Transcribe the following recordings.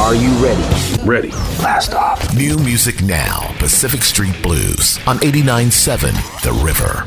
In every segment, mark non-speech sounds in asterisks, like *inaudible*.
Are you ready? Ready. Blast off. New music now. Pacific Street Blues on 89.7 The River.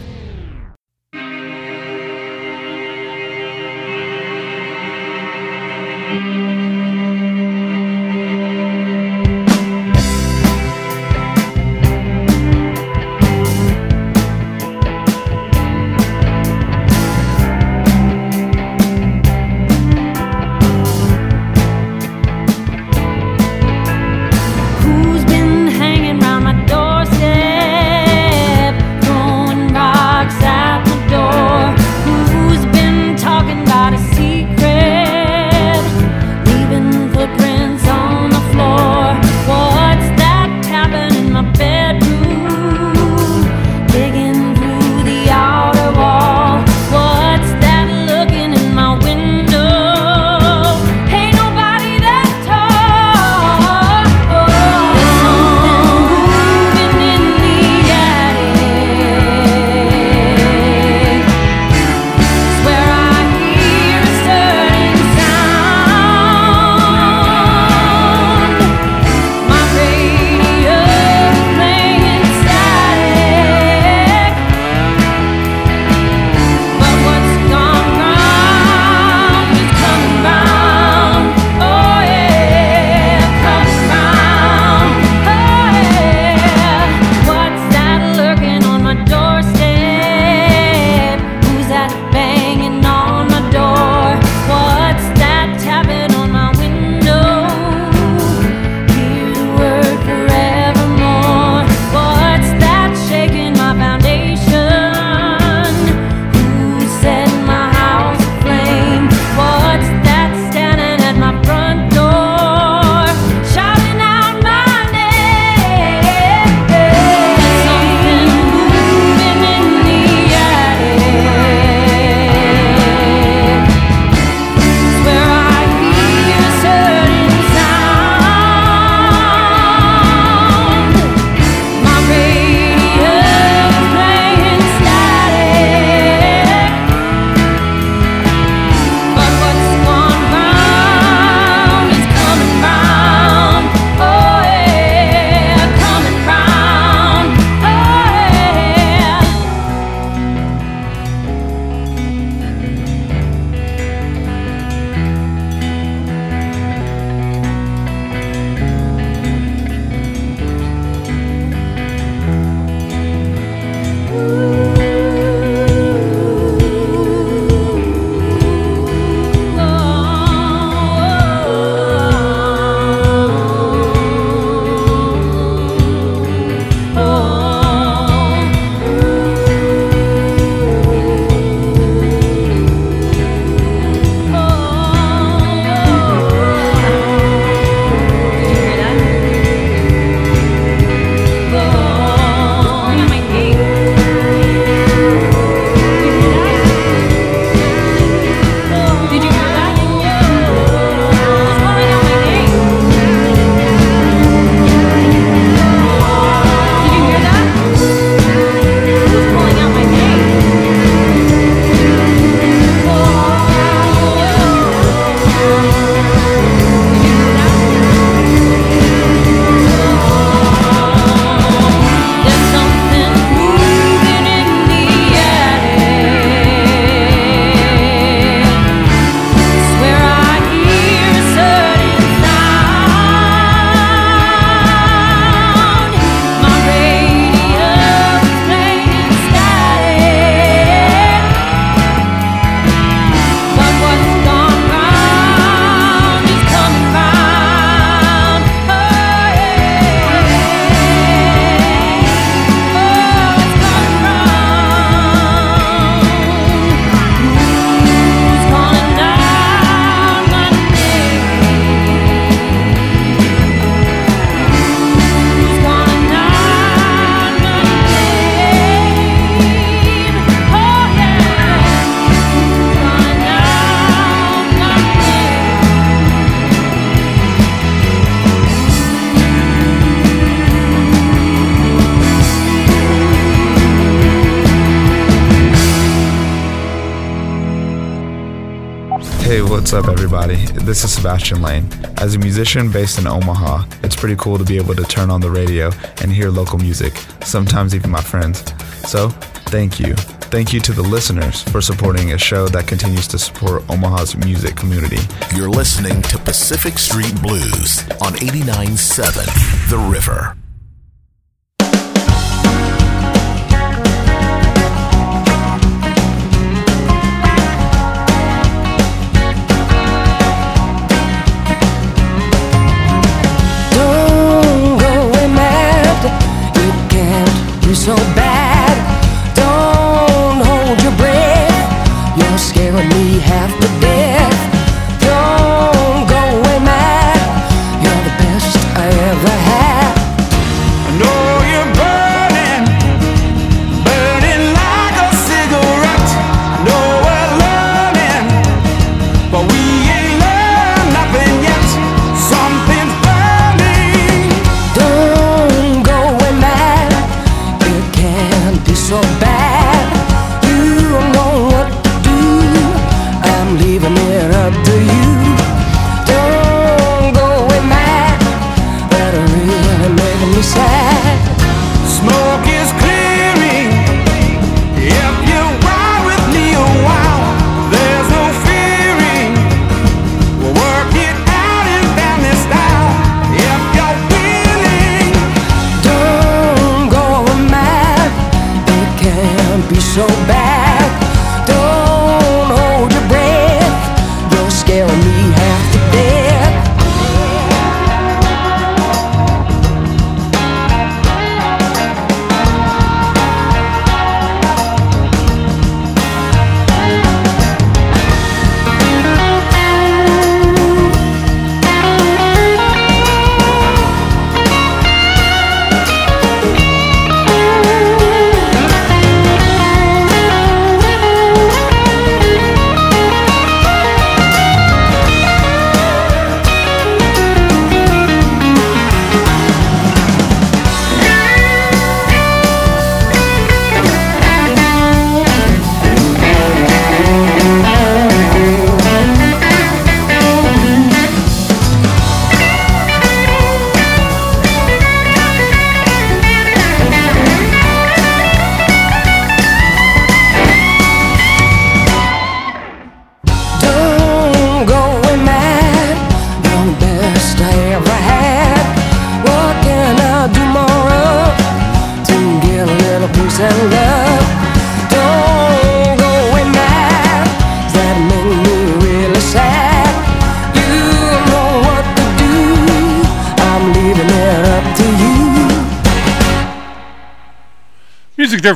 Hey, what's up, everybody? This is Sebastian Lane. As a musician based in Omaha, it's pretty cool to be able to turn on the radio and hear local music, sometimes even my friends. So, thank you. Thank you to the listeners for supporting a show that continues to support Omaha's music community. You're listening to Pacific Street Blues on 89.7 The River.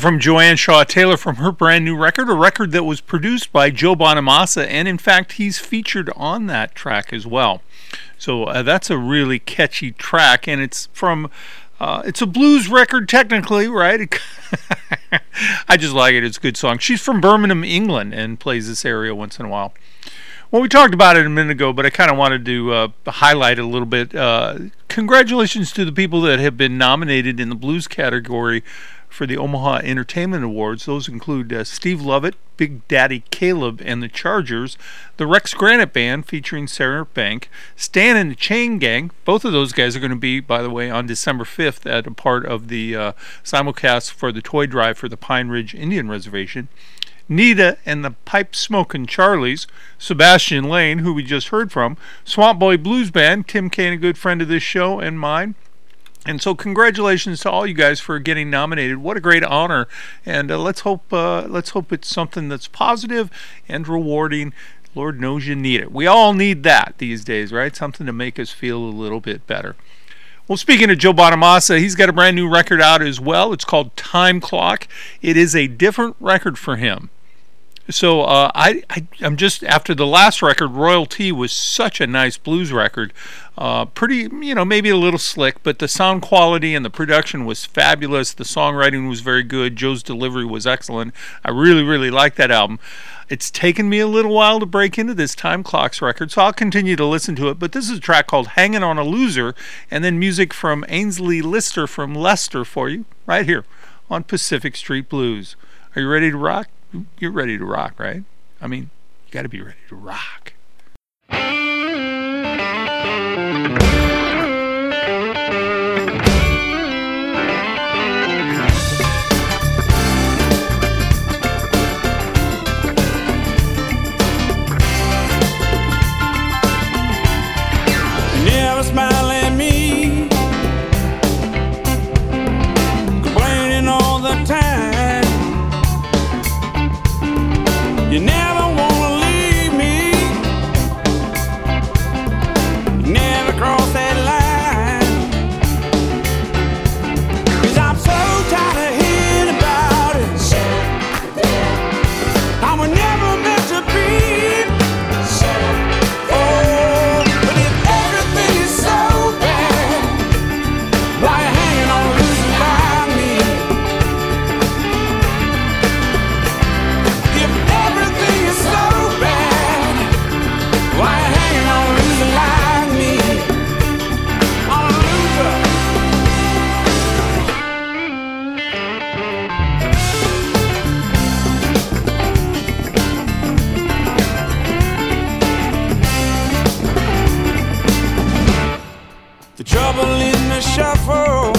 From Joanne Shaw Taylor from her brand new record, a record that was produced by Joe Bonamassa, and in fact, he's featured on that track as well. So uh, that's a really catchy track, and it's from. Uh, it's a blues record, technically, right? *laughs* I just like it. It's a good song. She's from Birmingham, England, and plays this area once in a while. Well, we talked about it a minute ago, but I kind of wanted to uh, highlight a little bit. Uh, congratulations to the people that have been nominated in the blues category for the Omaha Entertainment Awards. Those include uh, Steve Lovett, Big Daddy Caleb and the Chargers, the Rex Granite Band featuring Sarah Benck, Stan and the Chain Gang. Both of those guys are going to be, by the way, on December 5th at a part of the uh, simulcast for the toy drive for the Pine Ridge Indian Reservation. Nita and the Pipe Smokin' Charlies, Sebastian Lane, who we just heard from, Swamp Boy Blues Band, Tim Kane, a good friend of this show and mine. And so, congratulations to all you guys for getting nominated. What a great honor! And uh, let's hope uh, let's hope it's something that's positive and rewarding. Lord knows you need it. We all need that these days, right? Something to make us feel a little bit better. Well, speaking of Joe Bonamassa, he's got a brand new record out as well. It's called Time Clock. It is a different record for him. So uh, I, I I'm just after the last record, Royal Tea was such a nice blues record, uh, pretty you know maybe a little slick, but the sound quality and the production was fabulous. The songwriting was very good. Joe's delivery was excellent. I really really like that album. It's taken me a little while to break into this Time Clocks record, so I'll continue to listen to it. But this is a track called Hanging on a Loser, and then music from Aynsley Lister from Leicester for you, right here on Pacific Street Blues. Are you ready to rock? You're ready to rock, right? I mean, you got to be ready to rock. You never the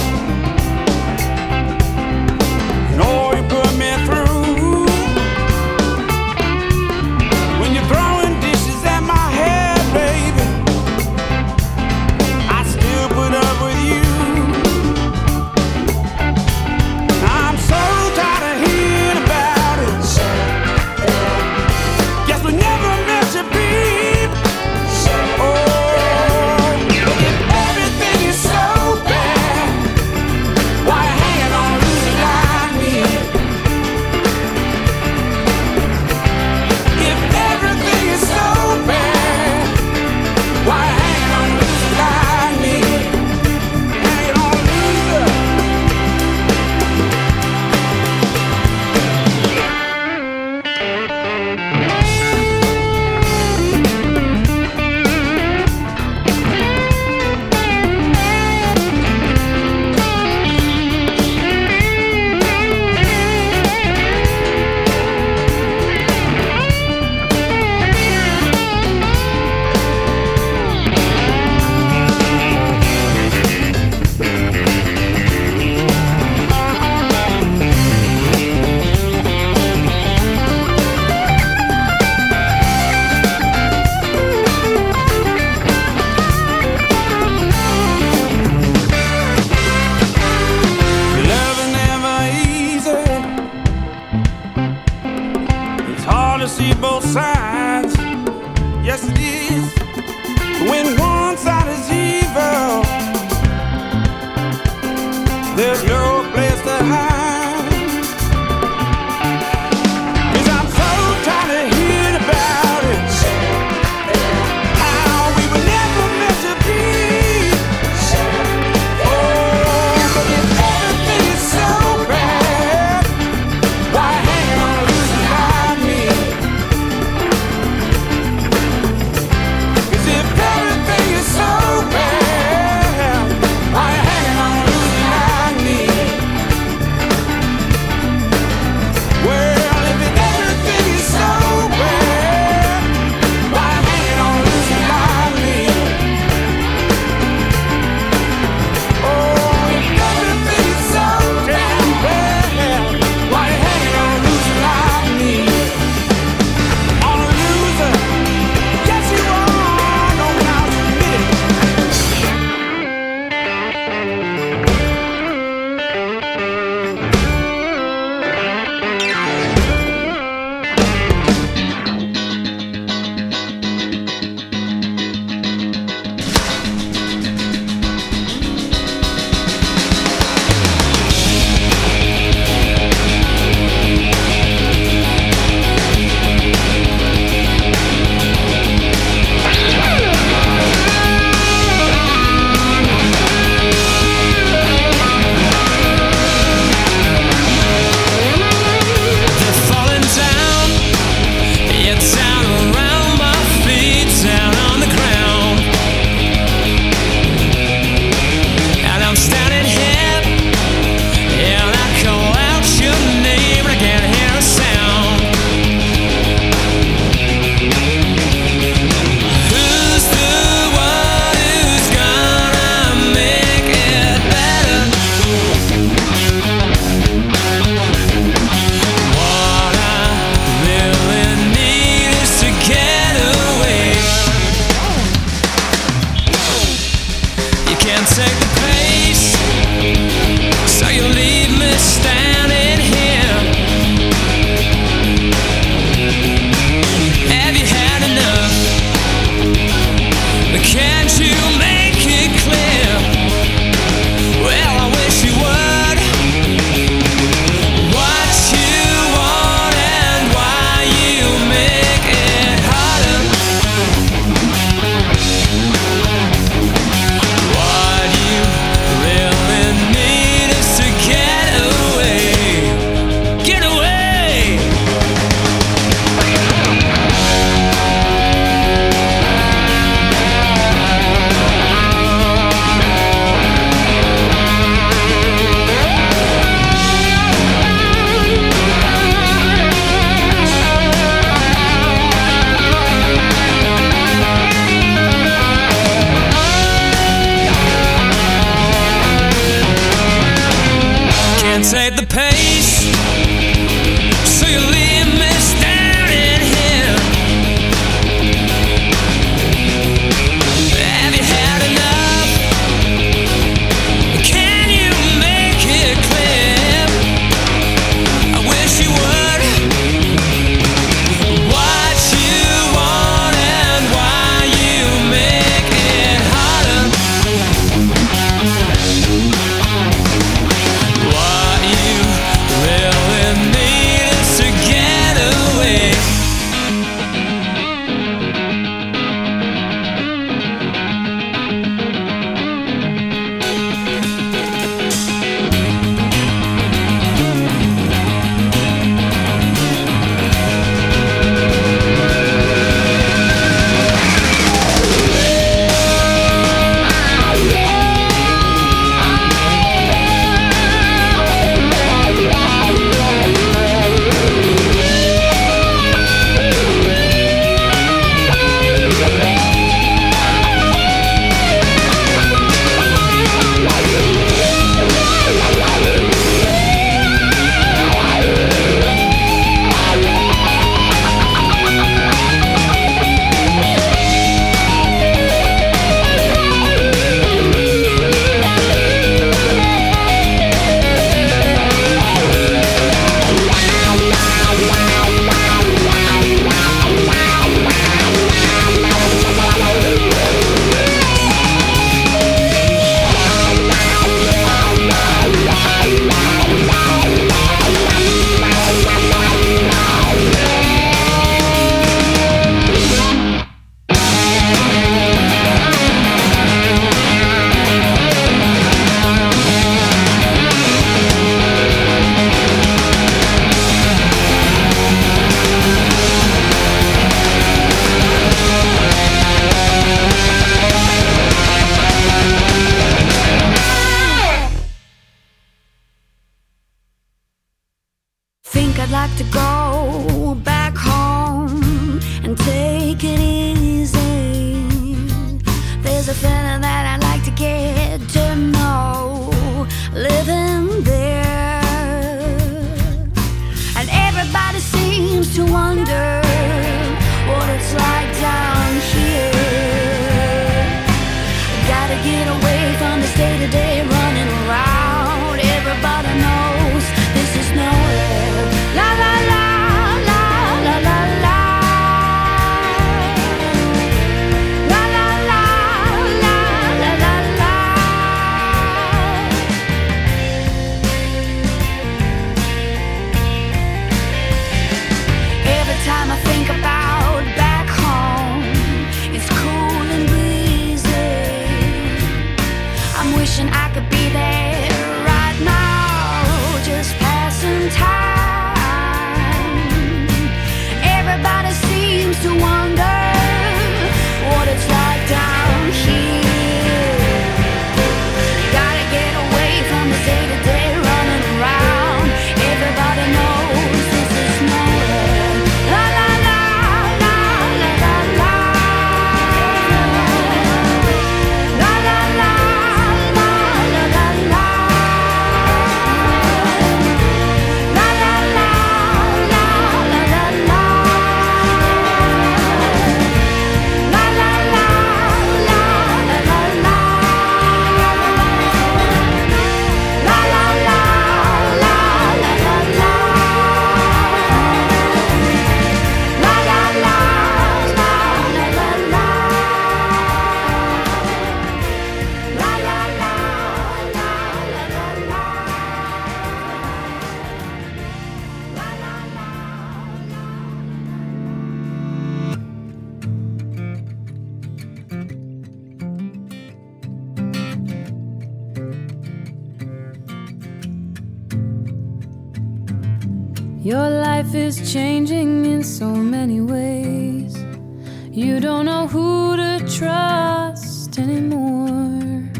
Your life is changing in so many ways. You don't know who to trust anymore.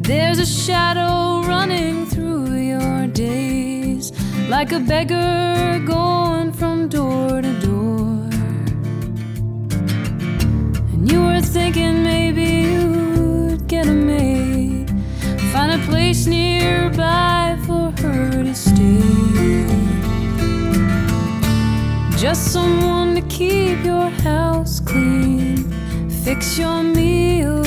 There's a shadow running through your days, like a beggar going from door to door. And you were thinking maybe you'd get a maid, find a place nearby someone to keep your house clean, fix your meals,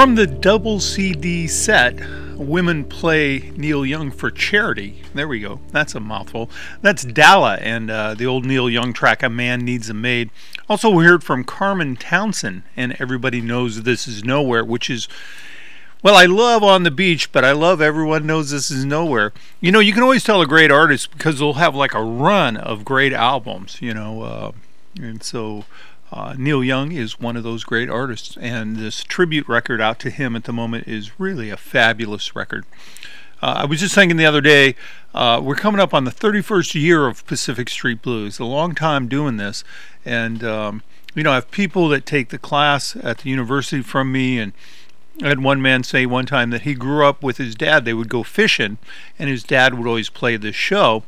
From the double CD set, Women Play Neil Young for Charity. There we go. That's a mouthful. That's Dalla and uh, the old Neil Young track, A Man Needs a Maid. Also, we heard from Carmen Townsend and Everybody Knows This Is Nowhere, which is, well, I love On the Beach, but I love Everyone Knows This Is Nowhere. You know, you can always tell a great artist because they'll have like a run of great albums, you know, uh, and so. Uh, Neil Young is one of those great artists, and this tribute record out to him at the moment is really a fabulous record. Uh, I was just thinking the other day, uh, we're coming up on the 31st year of Pacific Street Blues, a long time doing this, and um, you know, I have people that take the class at the university from me, and I had one man say one time that he grew up with his dad. They would go fishing, and his dad would always play this show,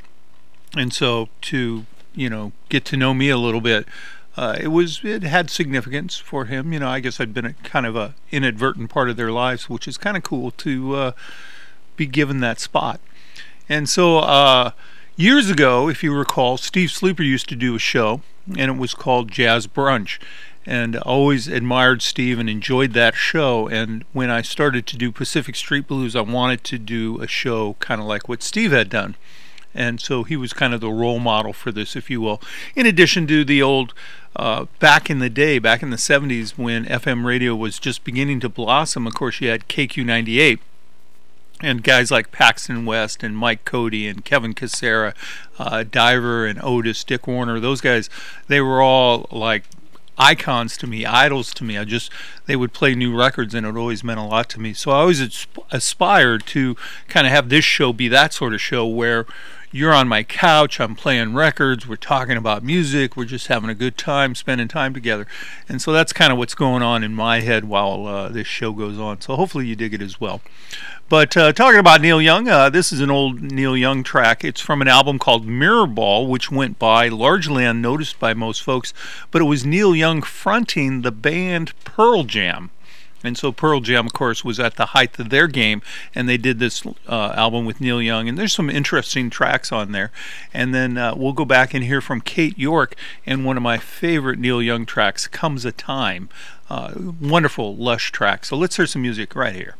and so to you know get to know me a little bit uh, it was it had significance for him. You know, I guess I'd been a kind of a inadvertent part of their lives, which is kind of cool to uh, be given that spot. And so uh, years ago, if you recall, Steve Sleeper used to do a show, and it was called Jazz Brunch. and I always admired Steve and enjoyed that show. And when I started to do Pacific Street Blues, I wanted to do a show kind of like what Steve had done. And so he was kind of the role model for this, if you will. In addition to the old, uh, back in the day, back in the 70s, when FM radio was just beginning to blossom, of course, you had KQ98 and guys like Paxton West and Mike Cody and Kevin Casera, uh, Diver and Otis, Dick Warner, those guys, they were all like icons to me, idols to me. I just they would play new records, and it always meant a lot to me. So I always asp- aspired to kind of have this show be that sort of show where you're on my couch, I'm playing records, we're talking about music, we're just having a good time, spending time together. And so that's kind of what's going on in my head while uh, this show goes on. So hopefully you dig it as well. But uh, talking about Neil Young, uh, this is an old Neil Young track. It's from an album called Mirror Ball, which went by largely unnoticed by most folks, but it was Neil Young fronting the band Pearl Jam. And so Pearl Jam, of course, was at the height of their game, and they did this uh, album with Neil Young, and there's some interesting tracks on there. And then uh, we'll go back and hear from Kate York and one of my favorite Neil Young tracks, "Comes a Time." Uh, wonderful, lush track. So let's hear some music right here.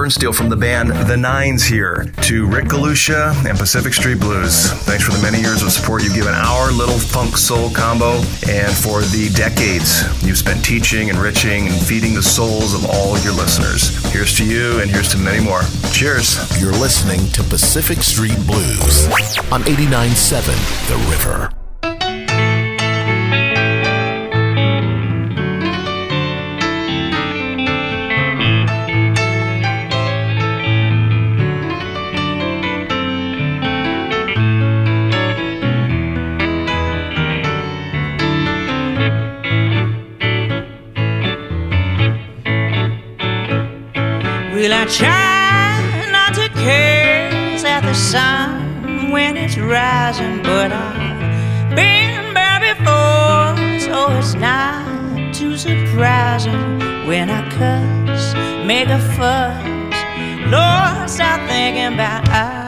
Jason Bernsteel from the band The Nines here to Rick Galusha and Pacific Street Blues. Thanks for the many years of support you've given our little funk soul combo and for the decades you've spent teaching, enriching, and feeding the souls of all your listeners. Here's to you and here's to many more. Cheers. You're listening to Pacific Street Blues on 89.7 The River. Try not to curse at the sun when it's rising, but I've been there before, so it's not too surprising when I cuss, make a fuss. Lord, stop thinking about us.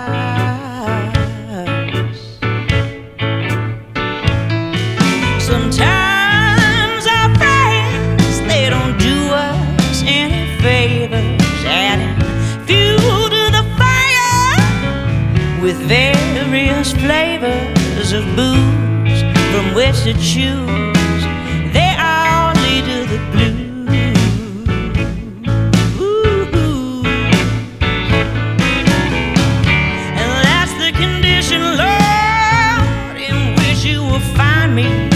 Booze from which to choose. They all lead to the blues. And that's the condition, Lord, in which you will find me.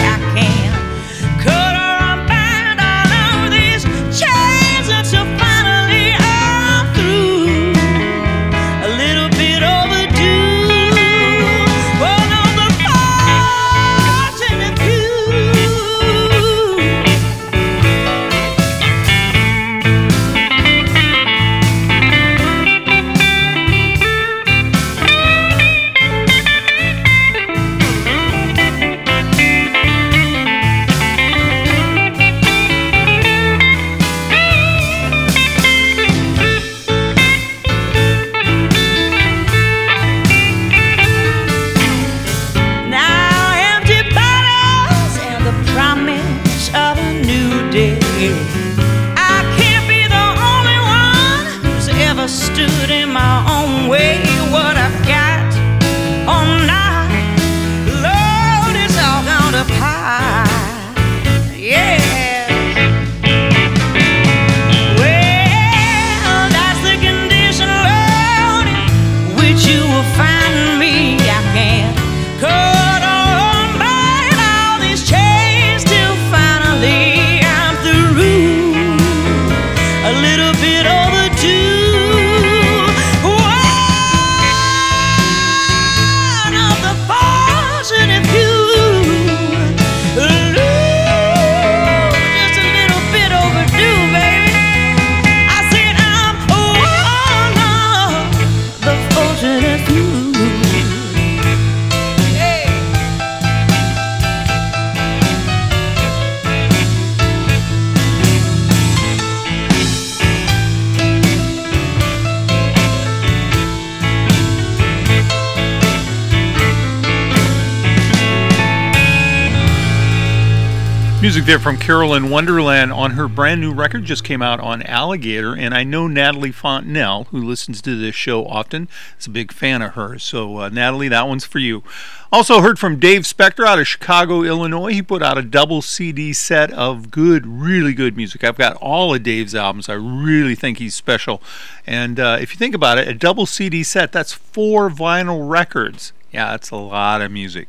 There from Carolyn Wonderland on her brand new record just came out on Alligator, and I know Natalie Fontenelle, who listens to this show often, is a big fan of hers. So, uh, Natalie, that one's for you. Also heard from Dave Specter out of Chicago, Illinois. He put out a double CD set of good, really good music. I've got all of Dave's albums. I really think he's special. And uh, if you think about it, a double CD set, that's four vinyl records. Yeah, that's a lot of music.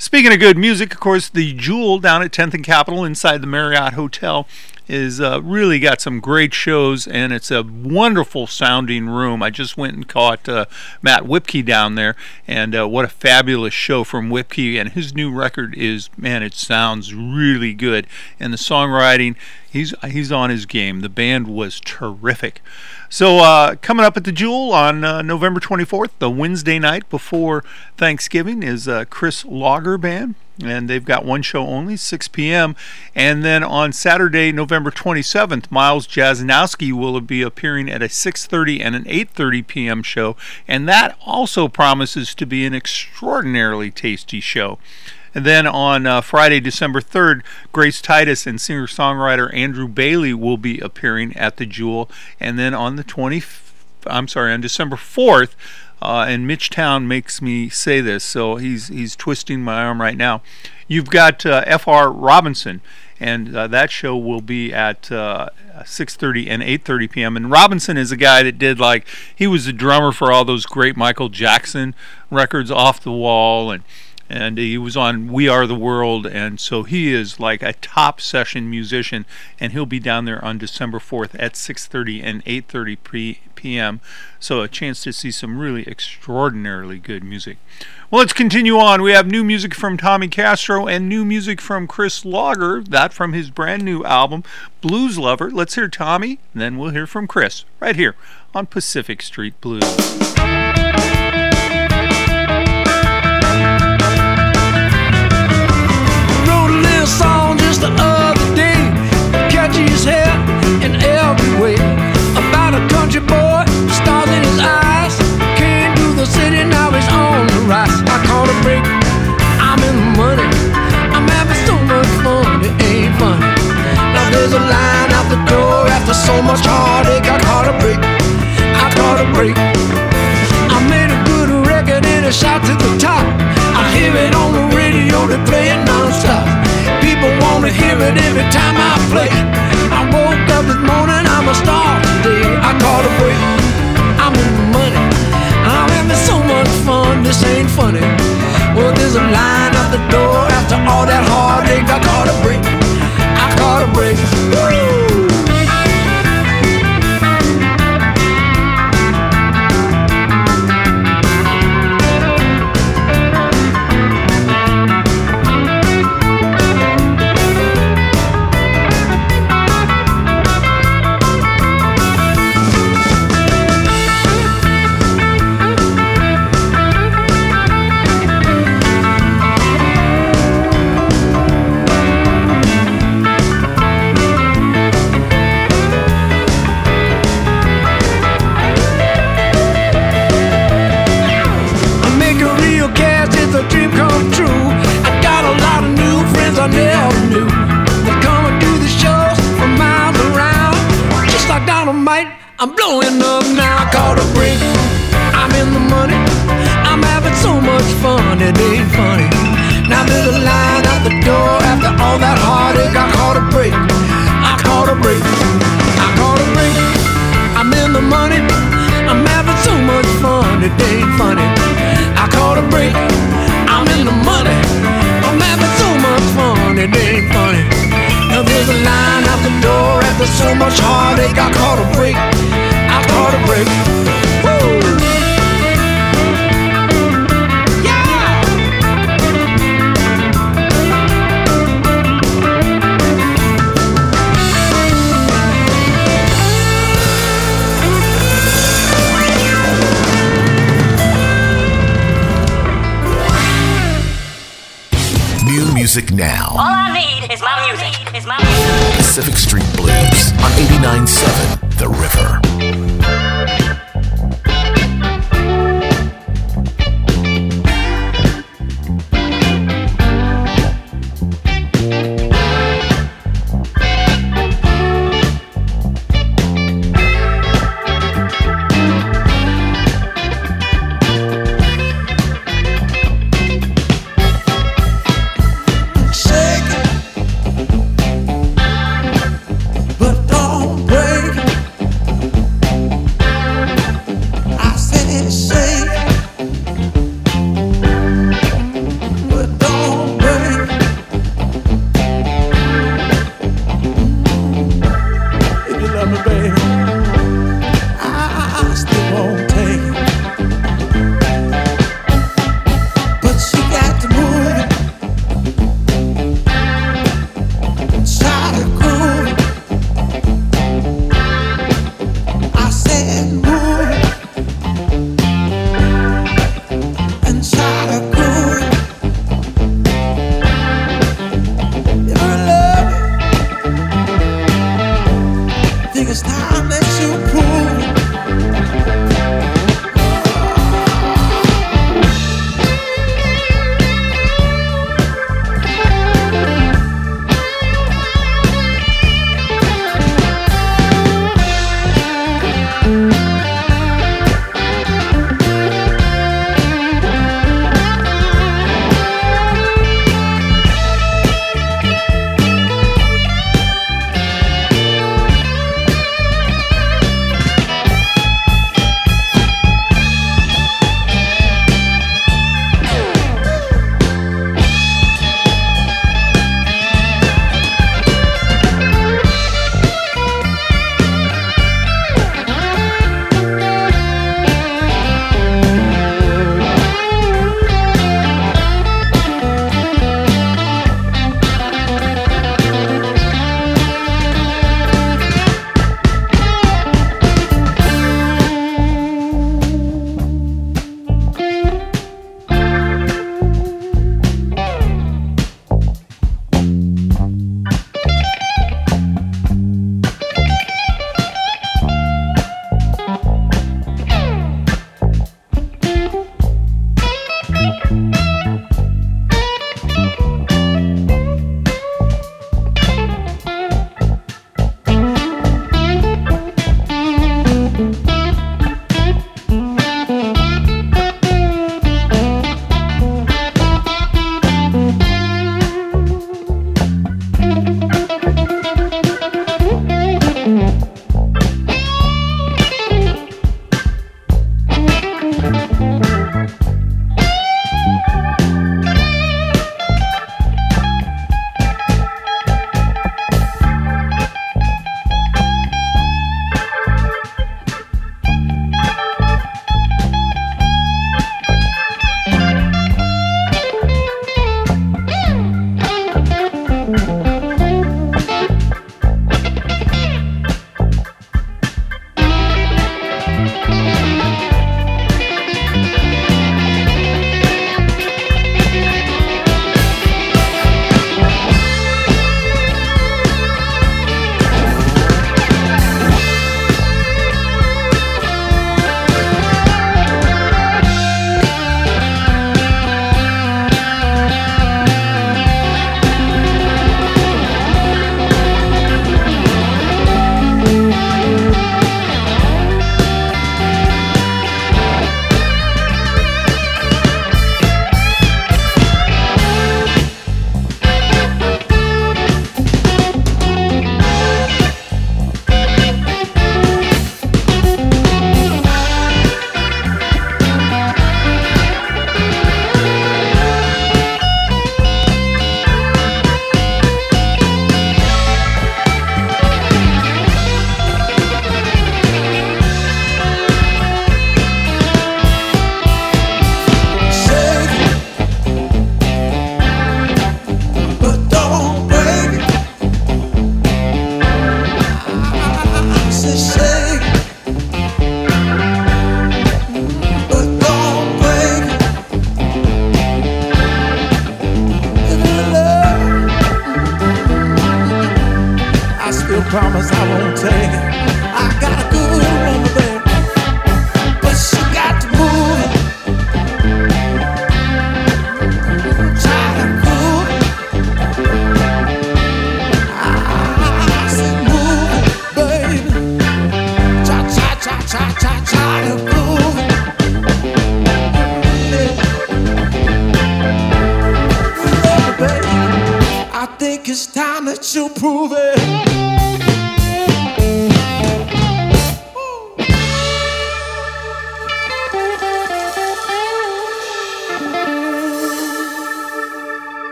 Speaking of good music, of course, the Jewel down at 10th and Capitol inside the Marriott Hotel is uh, really got some great shows, and it's a wonderful sounding room. I just went and caught uh, Matt Whipkey down there, and uh, what a fabulous show from Whipkey. And his new record is, man, it sounds really good, and the songwriting, he's he's on his game. The band was terrific. So uh, coming up at the Jewel on uh, November 24th, the Wednesday night before Thanksgiving, is uh, Chris Lager Band, and they've got one show only, 6 p.m. And then on Saturday, November 27th, Miles Jaznowski will be appearing at a 6:30 and an 8:30 p.m. show, and that also promises to be an extraordinarily tasty show. And then on uh, Friday, December 3rd, Grace Titus and singer songwriter Andrew Bailey will be appearing at the Jewel. And then on the 20th, I'm sorry, on December 4th, uh, and Mitch Town makes me say this, so he's he's twisting my arm right now. You've got uh, J.R. Robinson, and uh, that show will be at uh, 6:30 and 8:30 p.m. And Robinson is a guy that did like he was the drummer for all those great Michael Jackson records, Off the Wall, and and he was on We Are the World, and so he is like a top session musician, and he'll be down there on December 4th at 6:30 and 8:30 p- p.m. So a chance to see some really extraordinarily good music. Well, let's continue on. We have new music from Tommy Castro and new music from Chris Lager, that from his brand new album Blues Lover. Let's hear Tommy, then we'll hear from Chris right here on Pacific Street Blues. A line out the door after so much heartache. I caught a break, I caught a break. I made a good record and a shot to the top. I hear it on the radio, they play it non-stop. People wanna hear it every time I play. I woke up this morning, I'm a star today. I caught a break, I'm in the money. I'm having so much fun, this ain't funny. Well, there's a line out the door after all that heartache. I caught a break, I Pacific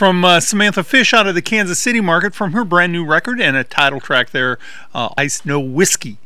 from uh, Samantha Fish out of the Kansas City market from her brand new record and a title track there, uh, Ice No Whiskey.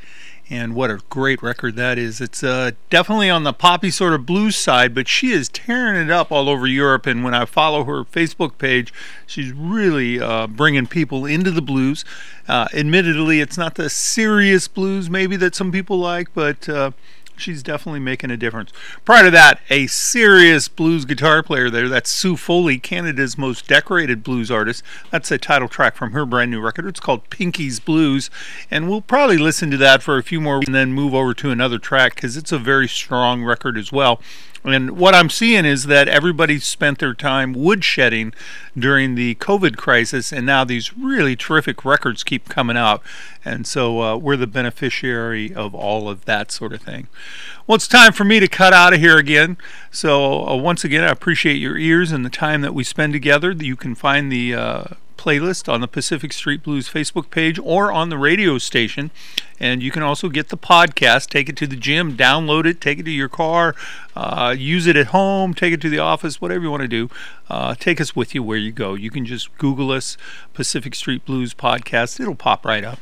And what a great record that is. It's uh, definitely on the poppy sort of blues side, but she is tearing it up all over Europe. And when I follow her Facebook page, she's really uh, bringing people into the blues. Uh, admittedly, it's not the serious blues maybe that some people like, but uh, she's definitely making a difference. Prior to that, a serious blues guitar player there. That's Sue Foley, Canada's most decorated blues artist. That's a title track from her brand new record. It's called Pinky's Blues. And we'll probably listen to that for a few more and then move over to another track because it's a very strong record as well. And what I'm seeing is that everybody spent their time woodshedding during the COVID crisis, and now these really terrific records keep coming out. And so uh, we're the beneficiary of all of that sort of thing. Well, it's time for me to cut out of here again. So, uh, once again, I appreciate your ears and the time that we spend together. You can find the uh, playlist on the Pacific Street Blues Facebook page or on the radio station. And you can also get the podcast, take it to the gym, download it, take it to your car, uh, use it at home, take it to the office, whatever you want to do. Uh, take us with you where you go. You can just Google us, Pacific Street Blues Podcast. It'll pop right up.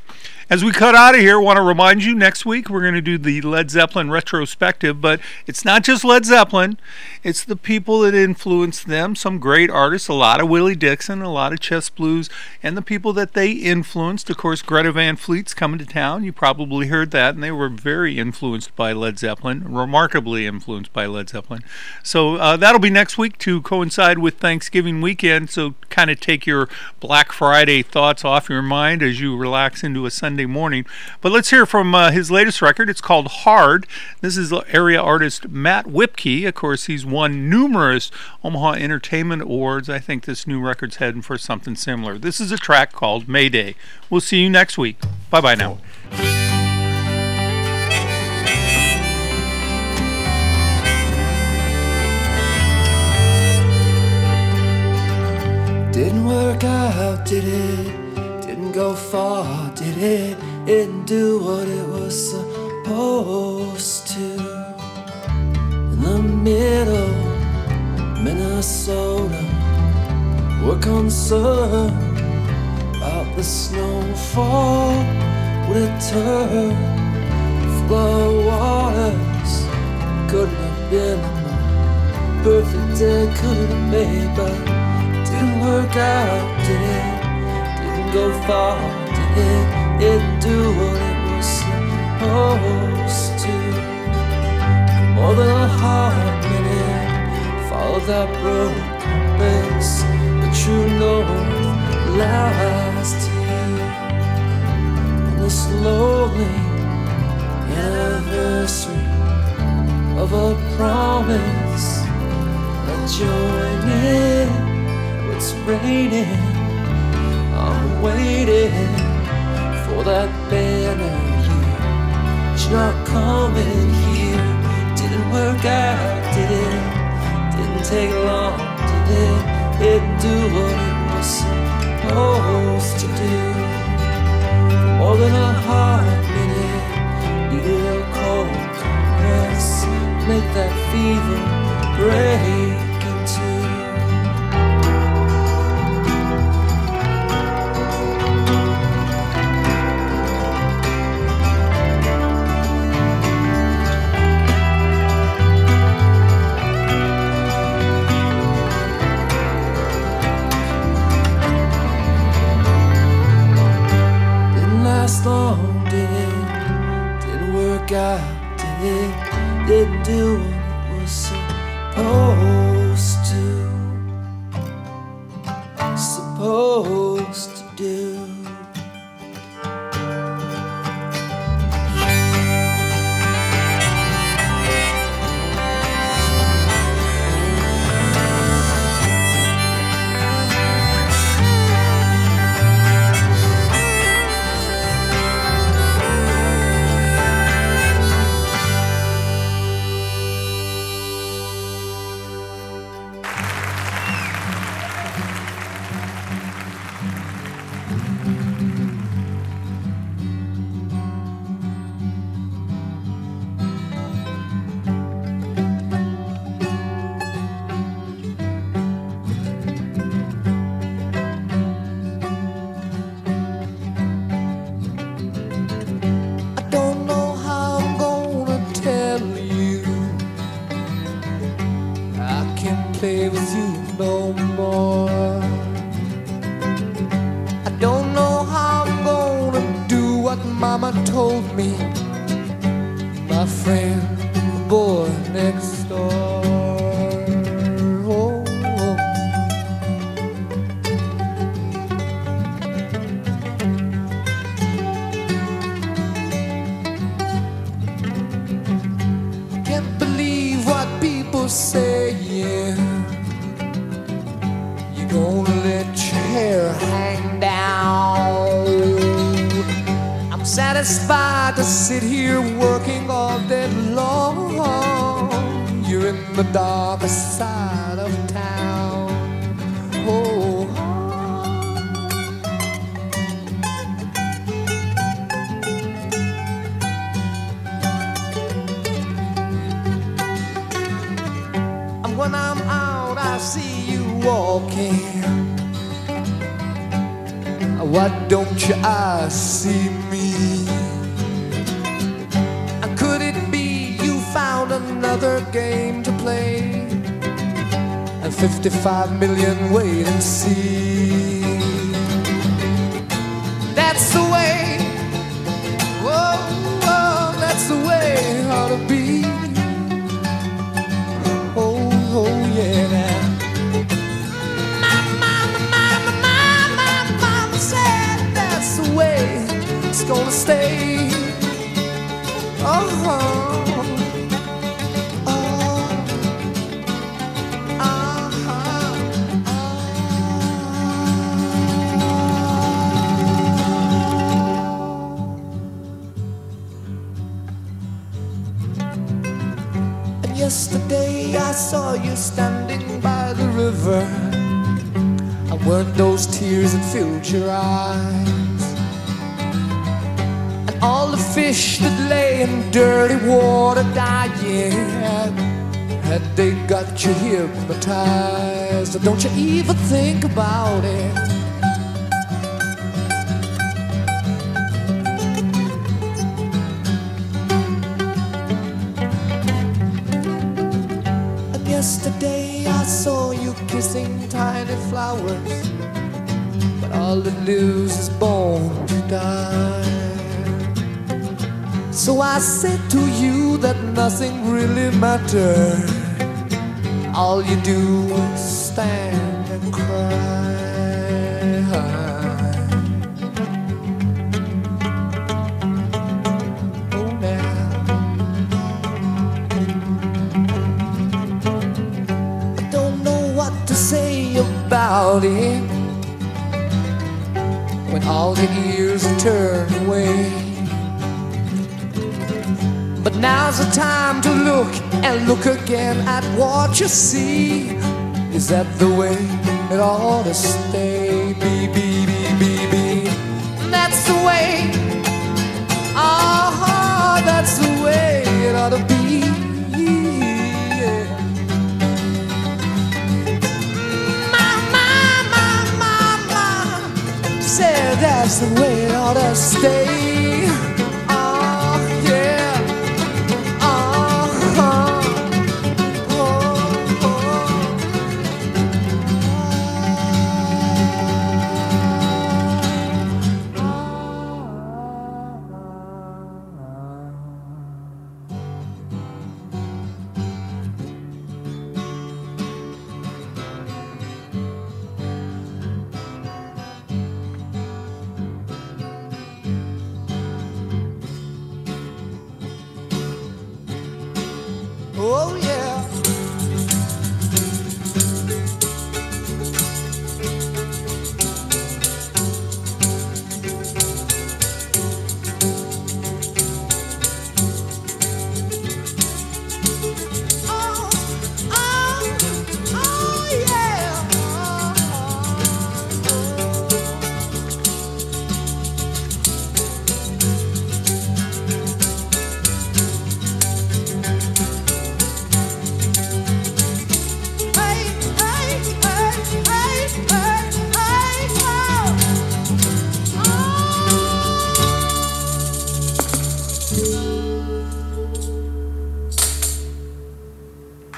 As we cut out of here, I want to remind you next week we're going to do the Led Zeppelin retrospective, but it's not just Led Zeppelin, it's the people that influenced them. Some great artists, a lot of Willie Dixon, a lot of chess blues, and the people that they influenced. Of course, Greta Van Fleet's coming to town. You probably heard that, and they were very influenced by Led Zeppelin, remarkably influenced by Led Zeppelin. So uh, that'll be next week to coincide with Thanksgiving weekend. So kind of take your Black Friday thoughts off your mind as you relax into a Sunday morning. But let's hear from uh, his latest record. It's called Hard. This is area artist Matt Whipkey. Of course, he's won numerous Omaha Entertainment Awards. I think this new record's heading for something similar. This is a track called Mayday. We'll see you next week. Bye bye now. Didn't work out, did it? Go far, did it? Didn't do what it was supposed to. In the middle, Minnesota, we're concerned about the snowfall. Would it turn? Flood waters couldn't have been a perfect day, couldn't have made, but didn't work out, did it? Go far, did it? Didn't do what it was supposed to. More than a hard minute, follow that broken compass, the true north lies to you. And this lonely anniversary of a promise. Let join in what's raining. Waiting for that banner here. It's not coming here. Didn't work out, did it? Didn't take long, did it? It do what it was supposed to do. More than a hard minute, needed a cold compress. Make that fever break Do saying. You're gonna let your hair hang down. I'm satisfied to sit here working all day long. You're in the darkest side walking. Why don't eyes see me? Could it be you found another game to play? And 55 million wait and see. That's the way. Whoa, whoa, that's the way ought to it's gonna stay. Oh, And yesterday I saw you standing by the river. weren't those tears that filled your eyes? Fish that lay in dirty water dying, had they got you hypnotized? Don't you even think about it? I said to you that nothing really mattered. All you do is stand and cry. Oh, now. I don't know what to say about it when all the ears turned away. But now's the time to look and look again at what you see. Is that the way it ought to stay? Be, be, be, be, be. That's the way. Ah, that's the way it ought to be. My, my, my, my, my. Said that's the way it ought to stay.